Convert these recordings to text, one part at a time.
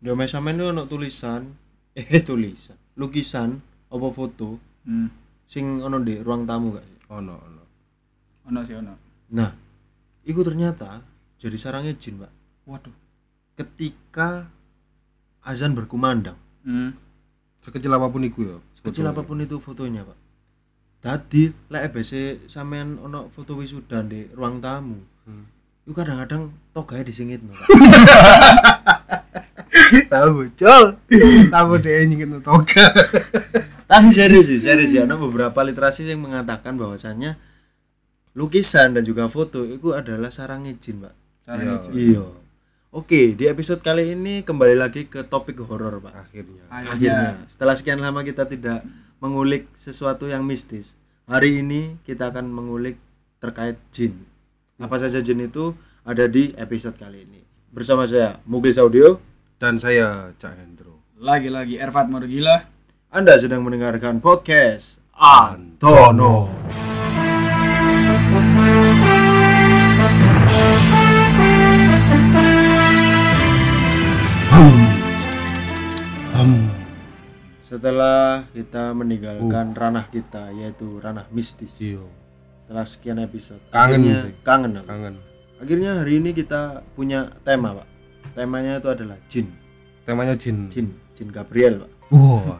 Ndome sampean itu ono tulisan, eh tulisan, lukisan apa foto Hmm. sing ono di ruang tamu gak sih? ono ono Ono sih ono. Nah, itu ternyata jadi sarangnya jin, Pak. Waduh. Ketika azan berkumandang, Hmm. sekecil apa pun iku ya kecil fotonya. apa pun itu fotonya, Pak. Tadi lek EBC sampean ono foto wisuda di ruang tamu. Hmm. Itu kadang-kadang togae disingit, Pak. tahu col tahu deh nyingin toga Tapi serius sih, serius ya. Ada beberapa literasi yang mengatakan bahwasannya lukisan dan juga foto itu adalah sarangnya jin, Pak. Iya. Iya. Oke, di episode kali ini kembali lagi ke topik horor, Pak. akhirnya Akhirnya, setelah sekian lama kita tidak mengulik sesuatu yang mistis. Hari ini kita akan mengulik terkait jin. Apa saja jin itu ada di episode kali ini. Bersama saya, Muglis Audio. Dan saya Cak Hendro Lagi-lagi Erfat Morgila. Anda sedang mendengarkan podcast Antono. Setelah kita meninggalkan ranah kita yaitu ranah mistis. iya Setelah sekian episode. Kangen akhirnya-. Kangen. kangen Akhirnya hari ini kita punya tema, Pak. Temanya itu adalah jin. temanya jin. Jin, jin Gabriel, Pak. wah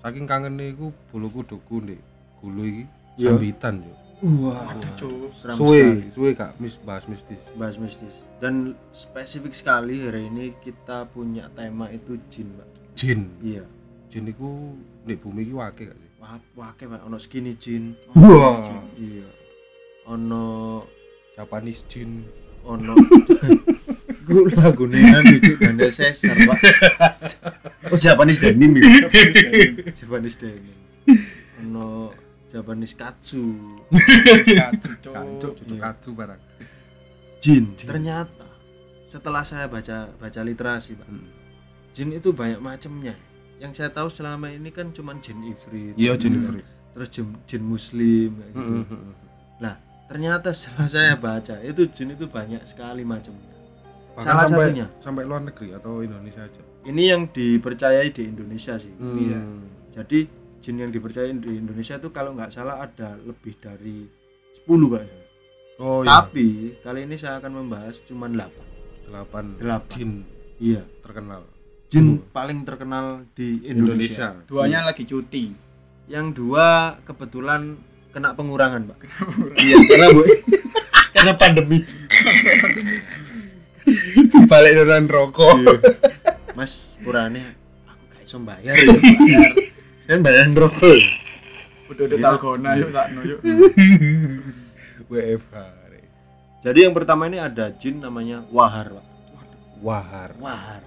saking kangen nih iku bulu kuduku nih gulu iki Iya. sambitan yo Wah, seram suwe sekali. suwe kak mis bahas mistis. Bahas mistis. Dan spesifik sekali hari ini kita punya tema itu jin pak. Jin? Iya. Jin iku nek bumi iki wake gak sih wah wake pak. Ono skinny jin. Wah. Iya. Ono Japanese jin. Ono gue lagu nih lucu dan sesar pak. Oh Japanese denim ya? Japanese denim. Ono Japanese katsu. Cucuk Iya. katsu barang jin. Ternyata setelah saya baca baca literasi pak Hmm. jin itu banyak macamnya yang saya tahu selama ini kan cuman jin ifrit. Iya jin free terus jin, jin muslim kayak gitu. Lah, ternyata setelah saya baca itu jin itu banyak sekali macamnya. Salah sampai, satunya. sampai luar negeri atau Indonesia aja Ini yang dipercayai di Indonesia sih. Iya. Hmm. Jadi jin yang dipercayai di Indonesia itu kalau nggak salah ada lebih dari 10 kayaknya. oh iya Tapi kali ini saya akan membahas cuma 8. delapan Delapan. jin Iya, terkenal jin paling terkenal di Indonesia. Indonesia Duanya lagi cuti. Yang dua kebetulan kena pengurangan, Pak. iya, karena Bu karena pandemi. balik dengan rokok Mas Purane aku gak iso bayar ya bayar. Dan bayaran rokok. Udah udah dalgona yuk sakno yuk. WFH Jadi yang pertama ini ada jin namanya Wahar, Pak. wahar Wahar.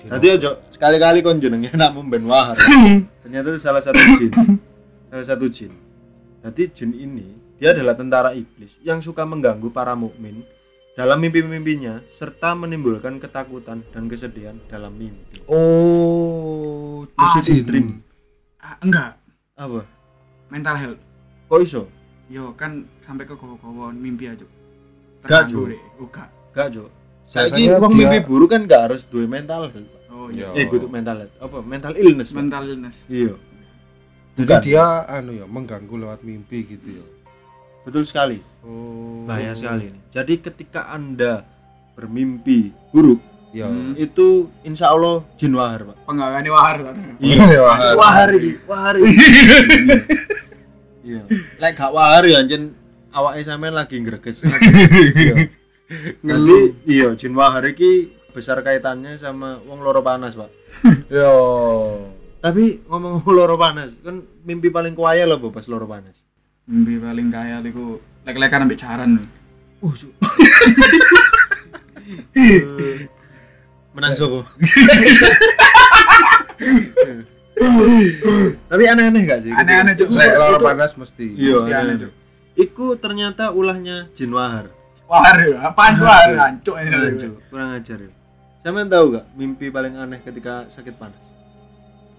Tadi ojo sekali-kali kon jenenge nak memben Wahar. Ternyata itu salah satu jin. Salah satu jin. Jadi jin ini dia adalah tentara iblis yang suka mengganggu para mukmin dalam mimpi-mimpinya serta menimbulkan ketakutan dan kesedihan dalam mimpi. oh Lucid dream. Ah, enggak. Apa? Mental health. Kok iso? Yo kan sampai ke gowo mimpi aja. Gak, Terganggu Ju. deh. Uga. Gak, Jo. Saiki wong dia- mimpi buruk kan gak harus duwe mental health. Pak. Oh Iya. Eh, kudu mental health. Apa? Mental illness. Pak. Mental illness. Iya. jadi Bukan. dia anu ya mengganggu lewat mimpi gitu ya Betul sekali. oh Bahaya sekali ini. Jadi ketika Anda bermimpi buruk, ya itu insya Allah jin wahar, Pak. Penggangguan wahar kan. Iya, wahar. Wahar iki, wahar. Iya. Lek gak wahar ya anjen awake sampean lagi ngreges. Iya. Nanti iya jin wahar iki besar kaitannya sama wong loro panas, Pak. yo Tapi ngomong loro panas, kan mimpi paling kuaya lho pas loro panas. Mimpi paling kaya iku lek-lekan ambek jaran. lho. Uh, menang sopo? Tapi aneh-aneh gak sih? Aneh-aneh Cuk. lek lor Itu- panas mesti Iya, Mesti aneh, aneh. Cuk. Iku ternyata ulahnya Jin Wahar. Wahar ya. Apaan tuh wahar? Hancuk ini. Kurang ajar ya. Sampean tahu gak mimpi paling aneh ketika sakit panas?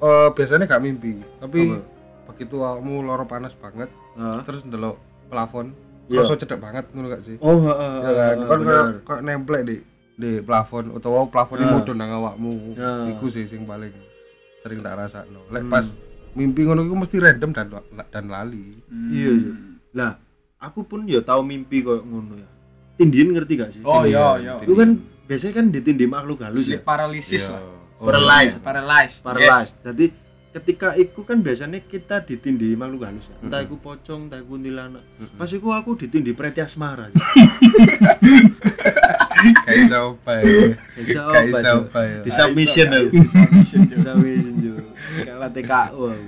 Eh, biasanya gak mimpi tapi Apa? begitu kamu loro panas banget Terus ndelok plafon Iya. rasa cedek banget ngono gak sih Oh, heeh. ya kan heeh, kan bener. kayak kayak nemplek di di plafon utawa plafon Ah. mudhun nang awakmu. Ah. Iku sih sing paling sering tak rasakno. Lek Hmm. pas mimpi ngono iku mesti random dan dan lali. Iya, Cuk. Lah, aku pun ya tahu mimpi koyo ngono ya. Tindian ngerti gak sih? Oh iya iya. Itu kan biasanya kan ditindih makhluk halus ya. Paralysis Iya. lah. Paralyzed. Paralyzed. Paralyzed. Jadi ketika iku kan biasanya kita ditindih makhluk halus ya. Entah iku pocong, entah iku kuntilanak. Pas iku aku ditindih preti asmara. Kayak iso apa ya? Kayak apa ya? Di submission aku. Submission. Kalah TKU aku.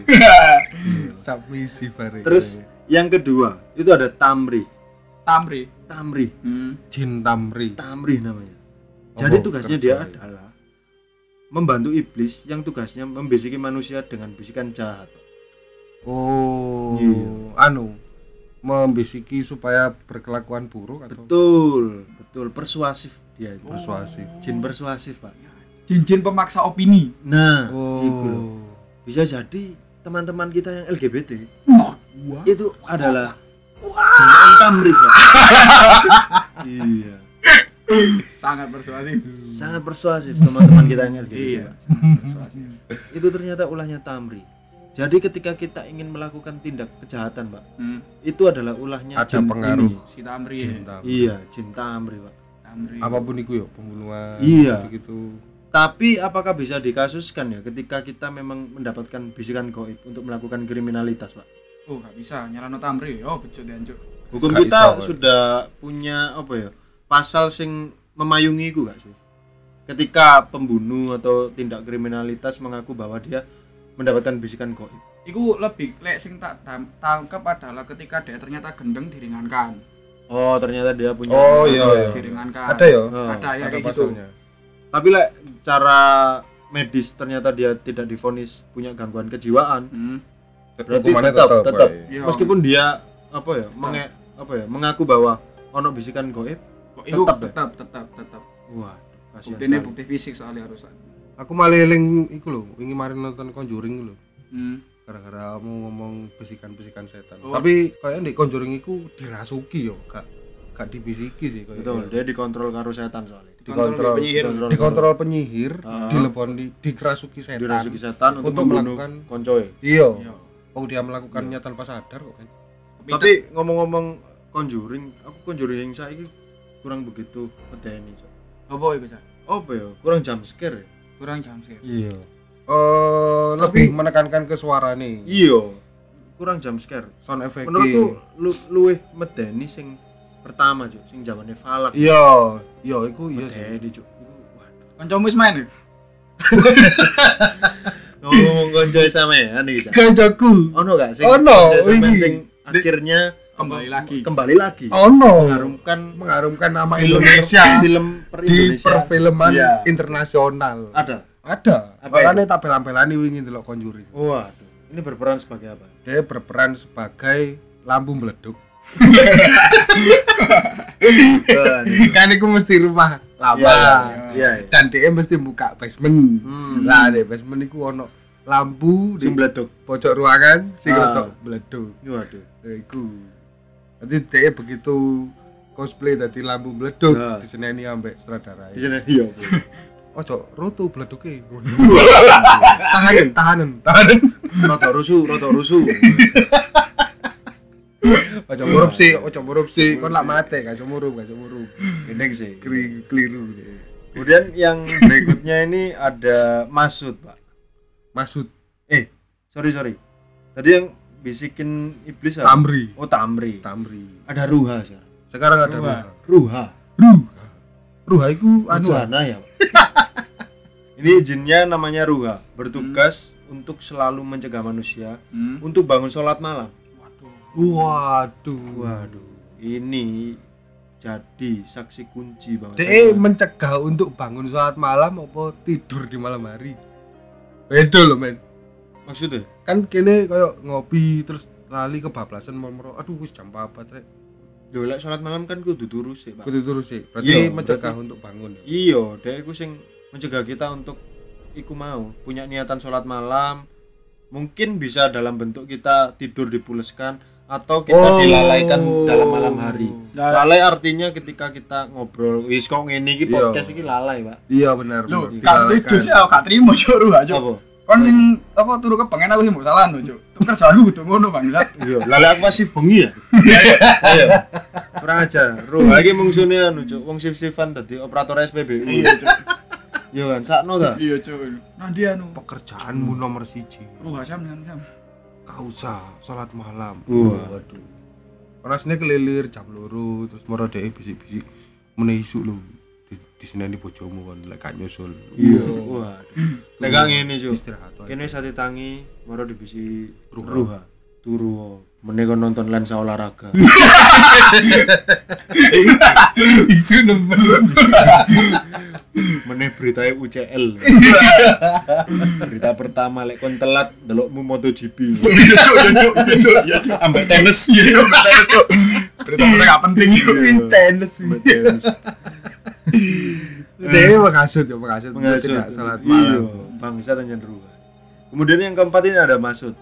Submisi bare. Terus yang kedua, itu ada tamri. Tamri. Tamri. Hmm. Jin Tamri. Tamri namanya. Jadi tugasnya dia adalah membantu iblis yang tugasnya membisiki manusia dengan bisikan jahat. Oh, Iya. anu membisiki supaya berkelakuan buruk atau Betul, betul persuasif dia itu. persuasif. Jin persuasif, Pak. Jin-jin pemaksa opini. Nah, Oh, loh. Bisa jadi teman-teman kita yang LGBT Wah. itu adalah jin tamri, Pak. Sangat persuasif. Sangat persuasif teman-teman kita yang LGBT. Iya. Persuasif. Itu ternyata ulahnya tamri. Jadi ketika kita ingin melakukan tindak kejahatan, Pak, Hmm. itu adalah ulahnya Ada jin pengaruh. ini. Si Tamri. Jin ya. Tamri. Iya, jin tamri, Pak. Tamri. Apa pun itu ya, pembunuhan Iya. gitu. Tapi apakah bisa dikasuskan ya ketika kita memang mendapatkan bisikan goib untuk melakukan kriminalitas, Pak? Oh, gak bisa nyalano Tamri. Oh, becut dan. Hukum Gak kita sudah punya apa ya? Pasal sing memayungi itu gak sih? Ketika pembunuh atau tindak kriminalitas mengaku bahwa dia mendapatkan bisikan goib. Iku lebih lek sing tak tangkap adalah ketika dia ternyata gendeng diringankan. Oh, ternyata dia punya Oh, iya, iya. Diringankan. Ada ya? Oh, Ada ya Ada kayak gitu. Tapi lek cara medis ternyata dia tidak divonis punya gangguan kejiwaan. Hmm. Berarti tetap tetap, Pak. Iya. meskipun dia apa ya? Menge, apa ya? Mengaku bahwa ono bisikan goib. Kok iku Tetap tetap tetap tetap. Wah, kasihan Buktinya sekali. bukti fisik soalnya harus. Aku malah eling iku lho, wingi mari nonton Conjuring lho. Hmm. Gara-gara kamu ngomong bisikan-bisikan setan. Oh. Tapi kayaknya di Conjuring iku dirasuki yo, gak gak dibisiki sih kayaknya. Betul, dia dikontrol karo setan soalnya. dikontrol penyihir. Dikontrol. dikontrol penyihir, Ah. dilepon di dikerasuki setan. dirasuki setan untuk, Untuk membunuh melakukan- koncoe. Iya. Iya. Oh dia melakukannya tanpa sadar kok kan. Tapi ngomong-ngomong Conjuring, aku Conjuring yang saiki kurang begitu medeni, Cok. apa iku, Cak? Apa ya? Kurang jump scare ya? Kurang jam sih. Iya. Eh lebih menekankan ke suara nih. Iya. Kurang jump scare. Sound effect. Menurutku lu luwih medeni sing pertama, Cok, sing zamane Falak. Iya, iya iku iya sih. Medeni, Cok. Kancamu wis main. ya? Ngomong konco sampean iki, Cak. Kancaku. Ono gak sing Ono, konco sampean iki. sing akhirnya Kembali lagi. kembali lagi Ono. mengharumkan mengharumkan nama film Indonesia film per di Indonesia perfilman Iya. internasional. ada Ada. Apa Makanya tak belan-belani wingi ndelok Conjuring. waduh ini berperan sebagai apa Dia berperan sebagai lampu meleduk. kan itu mesti rumah lama. Iya, iya, iya. Dan dia mesti buka basement. Hmm. Lah di basement itu ono lampu di sing bleduk pojok ruangan sing Ah. meleduk. waduh Ya, Iku. Nanti dia begitu cosplay dari lampu meleduk Ah. diseneni ambek sutradara. di iya Bu. Ojo roto bleduke. tahanan, tahanan, tahanan. rada rusuh rada rusuh Ojo murup sih, ojo murup sih. Kon lak mate, gak iso murup, gak iso murup. gendeng sih Keliru. kemudian yang berikutnya ini ada Masud pak Maksud eh sorry sorry tadi yang bisikin iblis apa? Tamri. oh Tamri Tamri. ada Ruha sekarang Sekarang ada Ruha. Ruha. Ruha Ruha. Ruha iku anu. Anu ya ini jinnya namanya Ruha bertugas untuk selalu mencegah manusia Hmm. untuk bangun sholat malam Waduh. Waduh. waduh ini jadi saksi kunci bahwa Dia mencegah untuk bangun sholat malam apa tidur di malam hari. Beda loh men. maksudnya Kan kene kayak ngopi terus lali kebablasan mau aduh wis jam 4 rek. Lho lek sholat malam kan kudu turu sih, Pak. Kudu terus sih. Berarti Iya, mencegah berarti- untuk bangun. ya? Iya, dia iku sing mencegah kita untuk iku mau punya niatan sholat malam. Mungkin bisa dalam bentuk kita tidur dipuleskan atau kita Oh. dilalaikan dalam malam hari. Nah. Lalai artinya ketika kita ngobrol, wis kok ngene iki Iya. podcast iki lalai, Pak. Iya benar. Lho, benar. gak tuju sih aku gak trimo cuk ruh aja. Apa? Kon sing apa turu kepengen aku sih mbok salah cuk. Tuh kerjaan kudu ngono bangsat. Iya, lalai aku masih bengi ya. Ayo. Kurang aja. Ruh iki mungsune anu, Cuk. Wong sif-sifan dadi operator SPBU. Iya cuk. Iya kan, sakno ta? Iya cuk. Nanti anu pekerjaanmu nomor siji. ruh asam kan sam. Kau usah salat malam. Waduh. Sini kelilir jam loro terus moro dhek bisik-bisik isuk lho. Di, di sini bojomu kon lek gak nyusul. Iya. Waduh. Nek gak ngene, Cuk. Istirahat. Kene sate tangi, maro dibisi ruha. Turu. Meneh kon nonton lensa olahraga. Isu nemen. Meneh berita UCL. berita pertama lek kon telat delokmu MotoGP. Iya cuk, iya cuk, iya cuk, iya cuk. Ambek tenis. Iya cuk, bener cuk. Berita-berita gak penting yuk. Tenis. Ambek tenis. Dhek mengasut ya mengasut. Mengasut. Tidak salat Iya, malam. bangsa dan ruha. Kemudian yang keempat ini ada Masud.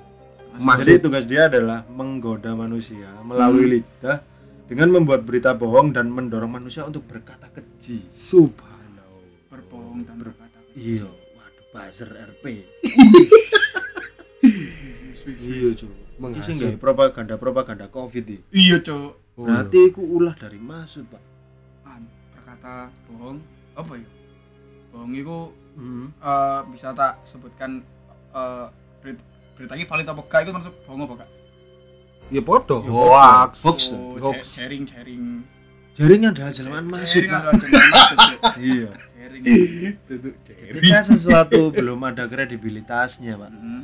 Masud. Jadi tugas dia adalah menggoda manusia melalui lidah dengan membuat berita bohong dan mendorong manusia untuk berkata keji. Subhanallah. Berbohong dan berkata. Iya, waduh buzzer RP. iya, cuy. Ini sih nggak propaganda-propaganda Covid iki. Iya cuk. Berarti iku ulah dari Masud, Pak. Berkata bohong apa ya? Bohong itu Hmm. eh, bisa tak sebutkan eh, berita, berita ini valid apa enggak itu maksud bohong apa enggak? Ya podo. Ya, Hoax. Hoax. Oh, Hoax. cha- sharing sharing. Jaring adalah Sharing Pak. adalah jalan maksud, Cuk. Iya. Sharing. Ketika sesuatu belum ada kredibilitasnya, Pak. Hmm.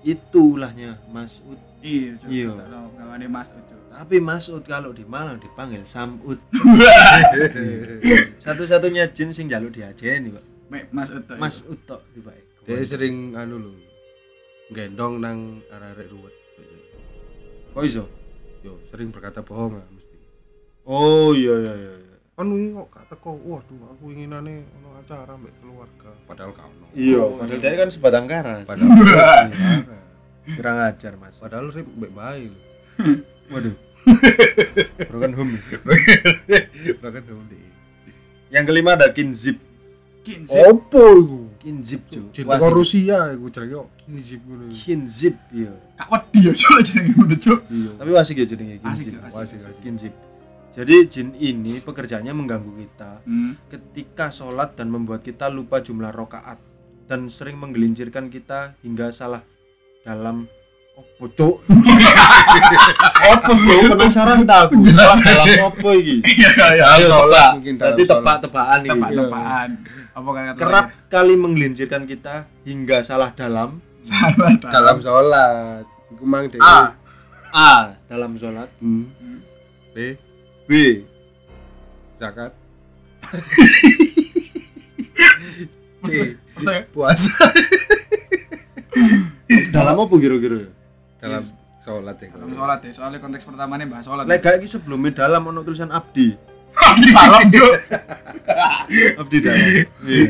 Itu ulahnya Masud. Iya. Iya. Enggak ada mas Cuk. Tapi Masud kalau di Malang dipanggil Samud. Satu-satunya jin sing jaluk diajeni, Pak. Mas Ut. Mas Utok tiba Dia sering anu lho. Gendong nang arek-arek ruwet. Kok iso? Yo, sering berkata bohong lah mesti. Oh iya iya iya. iya. Kan wingi kok gak teko. Waduh, aku inginane ono acara mbek keluarga. Padahal gak ono. Iya, padahal iya. dia kan sebatang karas. Padahal Kurang ajar, Mas. padahal rip mbek bae lho. Waduh. Broken home. Dong di. Yang kelima ada kinzip. Kinzip. Opo iku? Kinzip, cuy. Cinta karo Rusia iku jenenge kok kinzip ngono. Kinzip, iya. Kak wedi ya soalnya jenenge ngono, Cuk. Iya. Tapi wasik ya jenenge kinzip. Cuk, Asik, asik. Kinzip. Jadi jin ini pekerjaannya mengganggu kita Hmm. ketika sholat dan membuat kita lupa jumlah rokaat dan sering menggelincirkan kita hingga salah dalam opo cuk opo cuk penasaran tak aku salah dalam opo iki Iya, iya. ayo tebak mungkin dalam berarti sholat. tebak-tebakan iki Tebak-tebakan. Apa kata kerap kali menggelincirkan kita hingga salah dalam salah Dalam sholat. Iku mang dhewe. A. A dalam sholat Hmm. B. B Zakat. C. Puasa. dalam apa kira-kira Dalam sholat ya. Dalam sholat ya, soalnya konteks pertamanya bahas sholat. lek gak iki sebelumnya dalam ono tulisan abdi Malam, Cuk. abdi dalam iya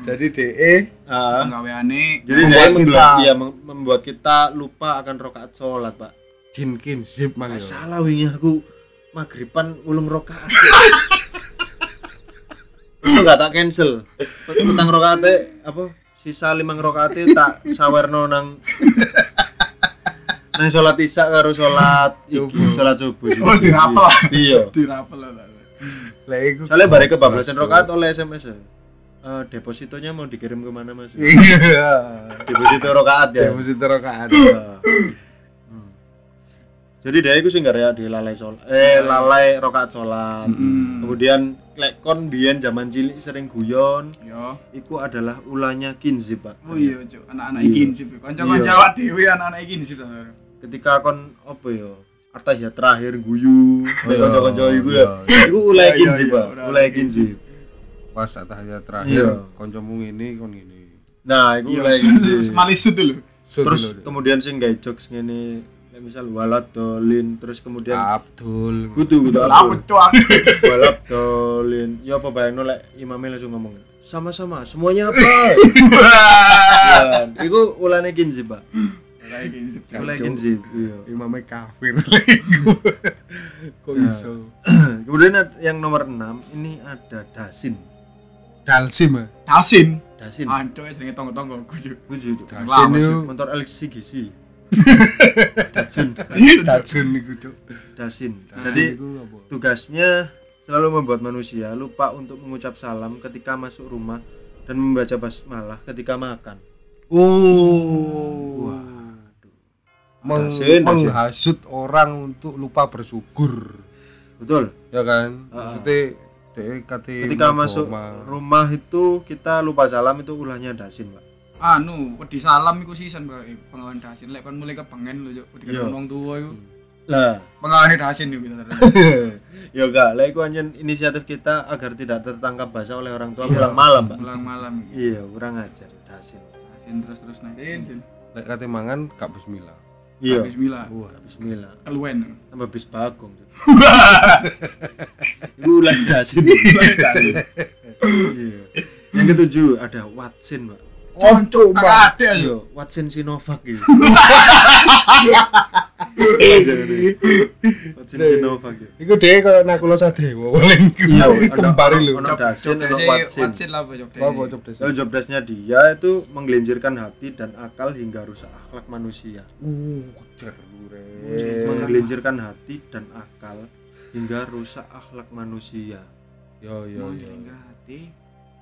Jadi DE Ah. Penggaweane Jadi Membuat membuat, kita- iya, mem- membuat kita lupa akan rokaat sholat, Pak. jin kinzip mang Gak yo. salah wingi aku maghriban ulung rokaat. Itu gak tak cancel. Petang rokaate apa? Sisa limang rokaate tak sawerno nang nang sholat isya karo sholat iki sholat subuh. Oh, dirapel. Iya. dirapel lah. Lah iku. Soalnya bare kebablasan rokaat oleh SMS. ya. Eh, depositonya mau dikirim ke mana mas? Iya. Deposito rokaat ya. Deposito rokaat. Hmm. Jadi dia itu sih nggak ya di lalai sholat, eh lalai rokaat sholat. Hmm. Kemudian lek kon biyen zaman cilik sering guyon, Yo. itu adalah ulahnya kinzip pak. Oh iya. Anak-anak Iya. iki sih. Kanca-kanca Iya. awak dhewe anak-anak iki sih. Ketika kon apa ya? Atahiyat terakhir guyu, kanca-kanca iku iya, ya. Iku ulai Iya, iya, kinzip iya, pak, udah ulai ada kinzip. Pas tahiyat terakhir Iya. kancamu ngene kon ngene. Nah, iku semalisut dulu. Sud Terus dulu, Dek. kemudian sing gawe jokes ngene, misal walad dolin, terus kemudian Abdul. kudu kudu? Cuk. balap dolin ya apa bayangno lek imamnya langsung ngomong sama-sama semuanya apa ya, itu ulane kinzi pak lagi sih. Iya. imamnya kafir iku. kok Ya. iso Kemudian yang nomor 6 ini ada Dasin. dalsim ya Dasin Dasin. anco ya jenenge tonggo-tonggo kuju itu. Dasin itu Motor LCGC. Datsun. datsun iku cuk Dasin. Dasin Jadi tugasnya selalu membuat manusia lupa untuk mengucap salam ketika masuk rumah dan membaca basmalah ketika makan. oh Waduh. Meng- Dasin, dasin. menghasut orang untuk lupa bersyukur. Betul. ya kan? Maksudnya kate Ketika masuk rumah itu kita lupa salam itu ulahnya Dasin, Pak. anu wedi salam iku sisan Pak. Pengawan dasin. Lek kon mulai kepengen lho yo wedi Iya. wong tuwa iku. Lah, pengawane dasin iku kita ya enggak, lah itu anjen inisiatif kita agar tidak tertangkap basah oleh orang tua pulang malam, Pak. pulang malam iki Iya, kurang ajar Dasin. dasin terus-terus nasin sin lek kate mangan gak bismillah Iya. bismillah wah Bismillah. keluwen Tambah bis bagong. Itu ulah Dasin. Iya. Yang ketujuh ada Watson, Pak. Wancuk, Pak. Iya, Watson Sinovac gitu. Gitu. Iku koyo Nakula Sadewa paling Iya, kembar ono- lho. ono Dasin, ono. Watsin lah job desk? Kalau job desk-nya dia itu menggelincirkan hati dan akal hingga rusak akhlak manusia. Uh, lu. Menggelincirkan hati dan akal hingga rusak akhlak manusia. Yo yo yo. hati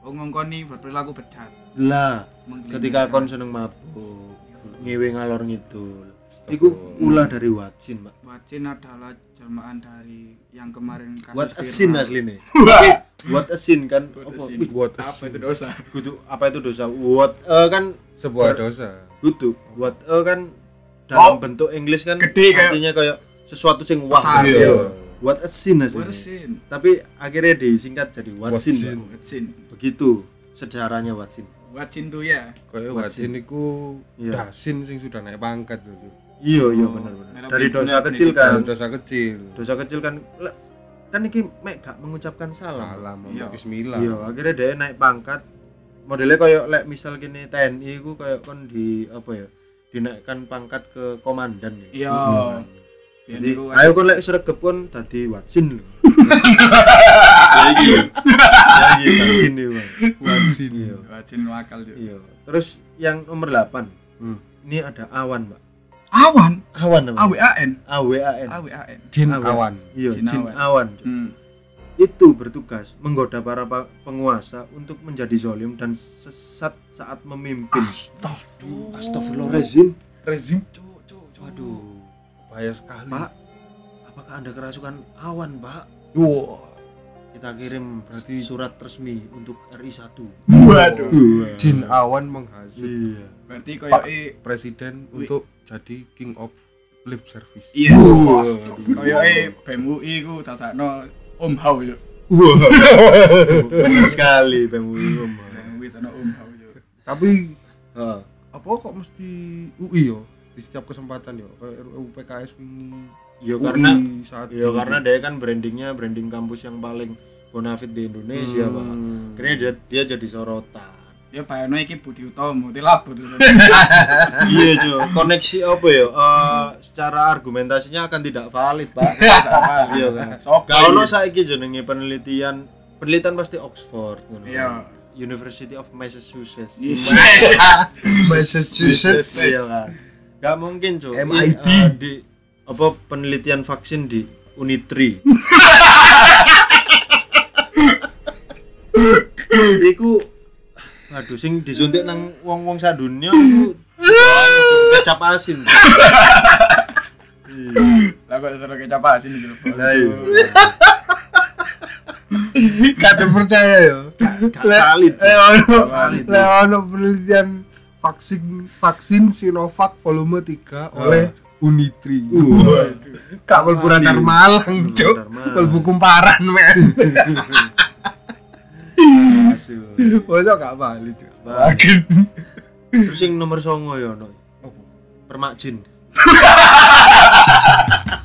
oh ngongkoni berperilaku bejat Lah, ketika kon seneng mabuk, ngewe ngalor ngidul. Iku ulah dari Watsin, Mbak. Watsin adalah jelmaan dari yang kemarin kasus What a sin viral. aslinya. What a sin kan What a apa? sin. What a apa sin. itu dosa kudu apa itu dosa? What eh, kan Sebuah dosa. kudu. What eh, kan dalam Oh. bentuk Inggris kan Gede kayak- artinya kayak sesuatu sing wah. Gitu. iya. What a sin aslinya. Watsin Tapi akhirnya disingkat jadi What Watsin. sin. Mbak. Watsin Begitu sejarahnya Watsin. Watsin tuh ya Kayak Watsin. Watsin iku Iya. dasin sing sudah naik pangkat lho. Iya, iya Oh, benar-benar. merah Dari dosa kecil kan. Dosa kecil. Dosa kecil kan kan iki mek gak mengucapkan salam. Salam, Iya. bismillah. Iya, akhirnya dia naik pangkat. Modelnya kayak lek misal gini TNI ku kayak kon di apa ya? Dinaikkan pangkat ke komandan ya. Iya. Jadi Jadi ayo kon lek sregep pun tadi Watsin. Ya iki. Ya iki Watsin Bang. Watsin. Iya. Watsin wakal juga Iya. Terus yang nomor 8. Hmm. Ini ada awan, Mbak. Awan Awan namanya. AWAN AWAN. AWAN Jin Awan. awan. Iya, Jin jin awan. awan. hmm. Itu bertugas menggoda para pa- penguasa untuk menjadi zolim dan sesat saat memimpin. Astagfirullahaladzim. Rezim. Cuk. Waduh, Bahaya sekali. Pak. Apakah Anda kerasukan awan, Pak? Wah. Kita kirim berarti surat resmi untuk RI1. waduh Jin awan menghasut Iya. berarti e presiden Wih. untuk jadi king of lip service. yes e BMUI ku dadakno Om yo Wah. Benar sekali PMUI Om. BMUI dadakno Om Hao yo Tapi apa kok mesti UI yo di setiap kesempatan yo kayak RUU PKS ini Ya karena UI saat ya di- karena dia kan brandingnya branding kampus yang paling bonafit di Indonesia, Pak. Hmm. Akhirnya dia, dia jadi sorotan. ya bayangno iki Budi Utomo tilabut iya Jo, koneksi apa ya? Eh, secara argumentasinya akan tidak valid, Pak. iya kan. Ono iki? saiki jenenge penelitian penelitian pasti Oxford. Iya. University of Massachusetts. Massachusetts. Iya kan. Gak mungkin, Cuk. MIT. Ini, eh, di apa penelitian vaksin di Unitri. Iku aduh sing disuntik nang wong-wong sadunya iku Cuk, kecap asin. Lah kok terus kecap asin iki lho Lah. Kata percaya yo. Gak valid. Eh, ono- penelitian vaksin vaksin Sinovac volume 3 oleh Unitri. Wah. Kak Melbu Radar Malang, Cuk. Melbu kumparan, men. Masa gak balik, Cuk. Balik. Terus yang nomor songo ya ono. Permak jin.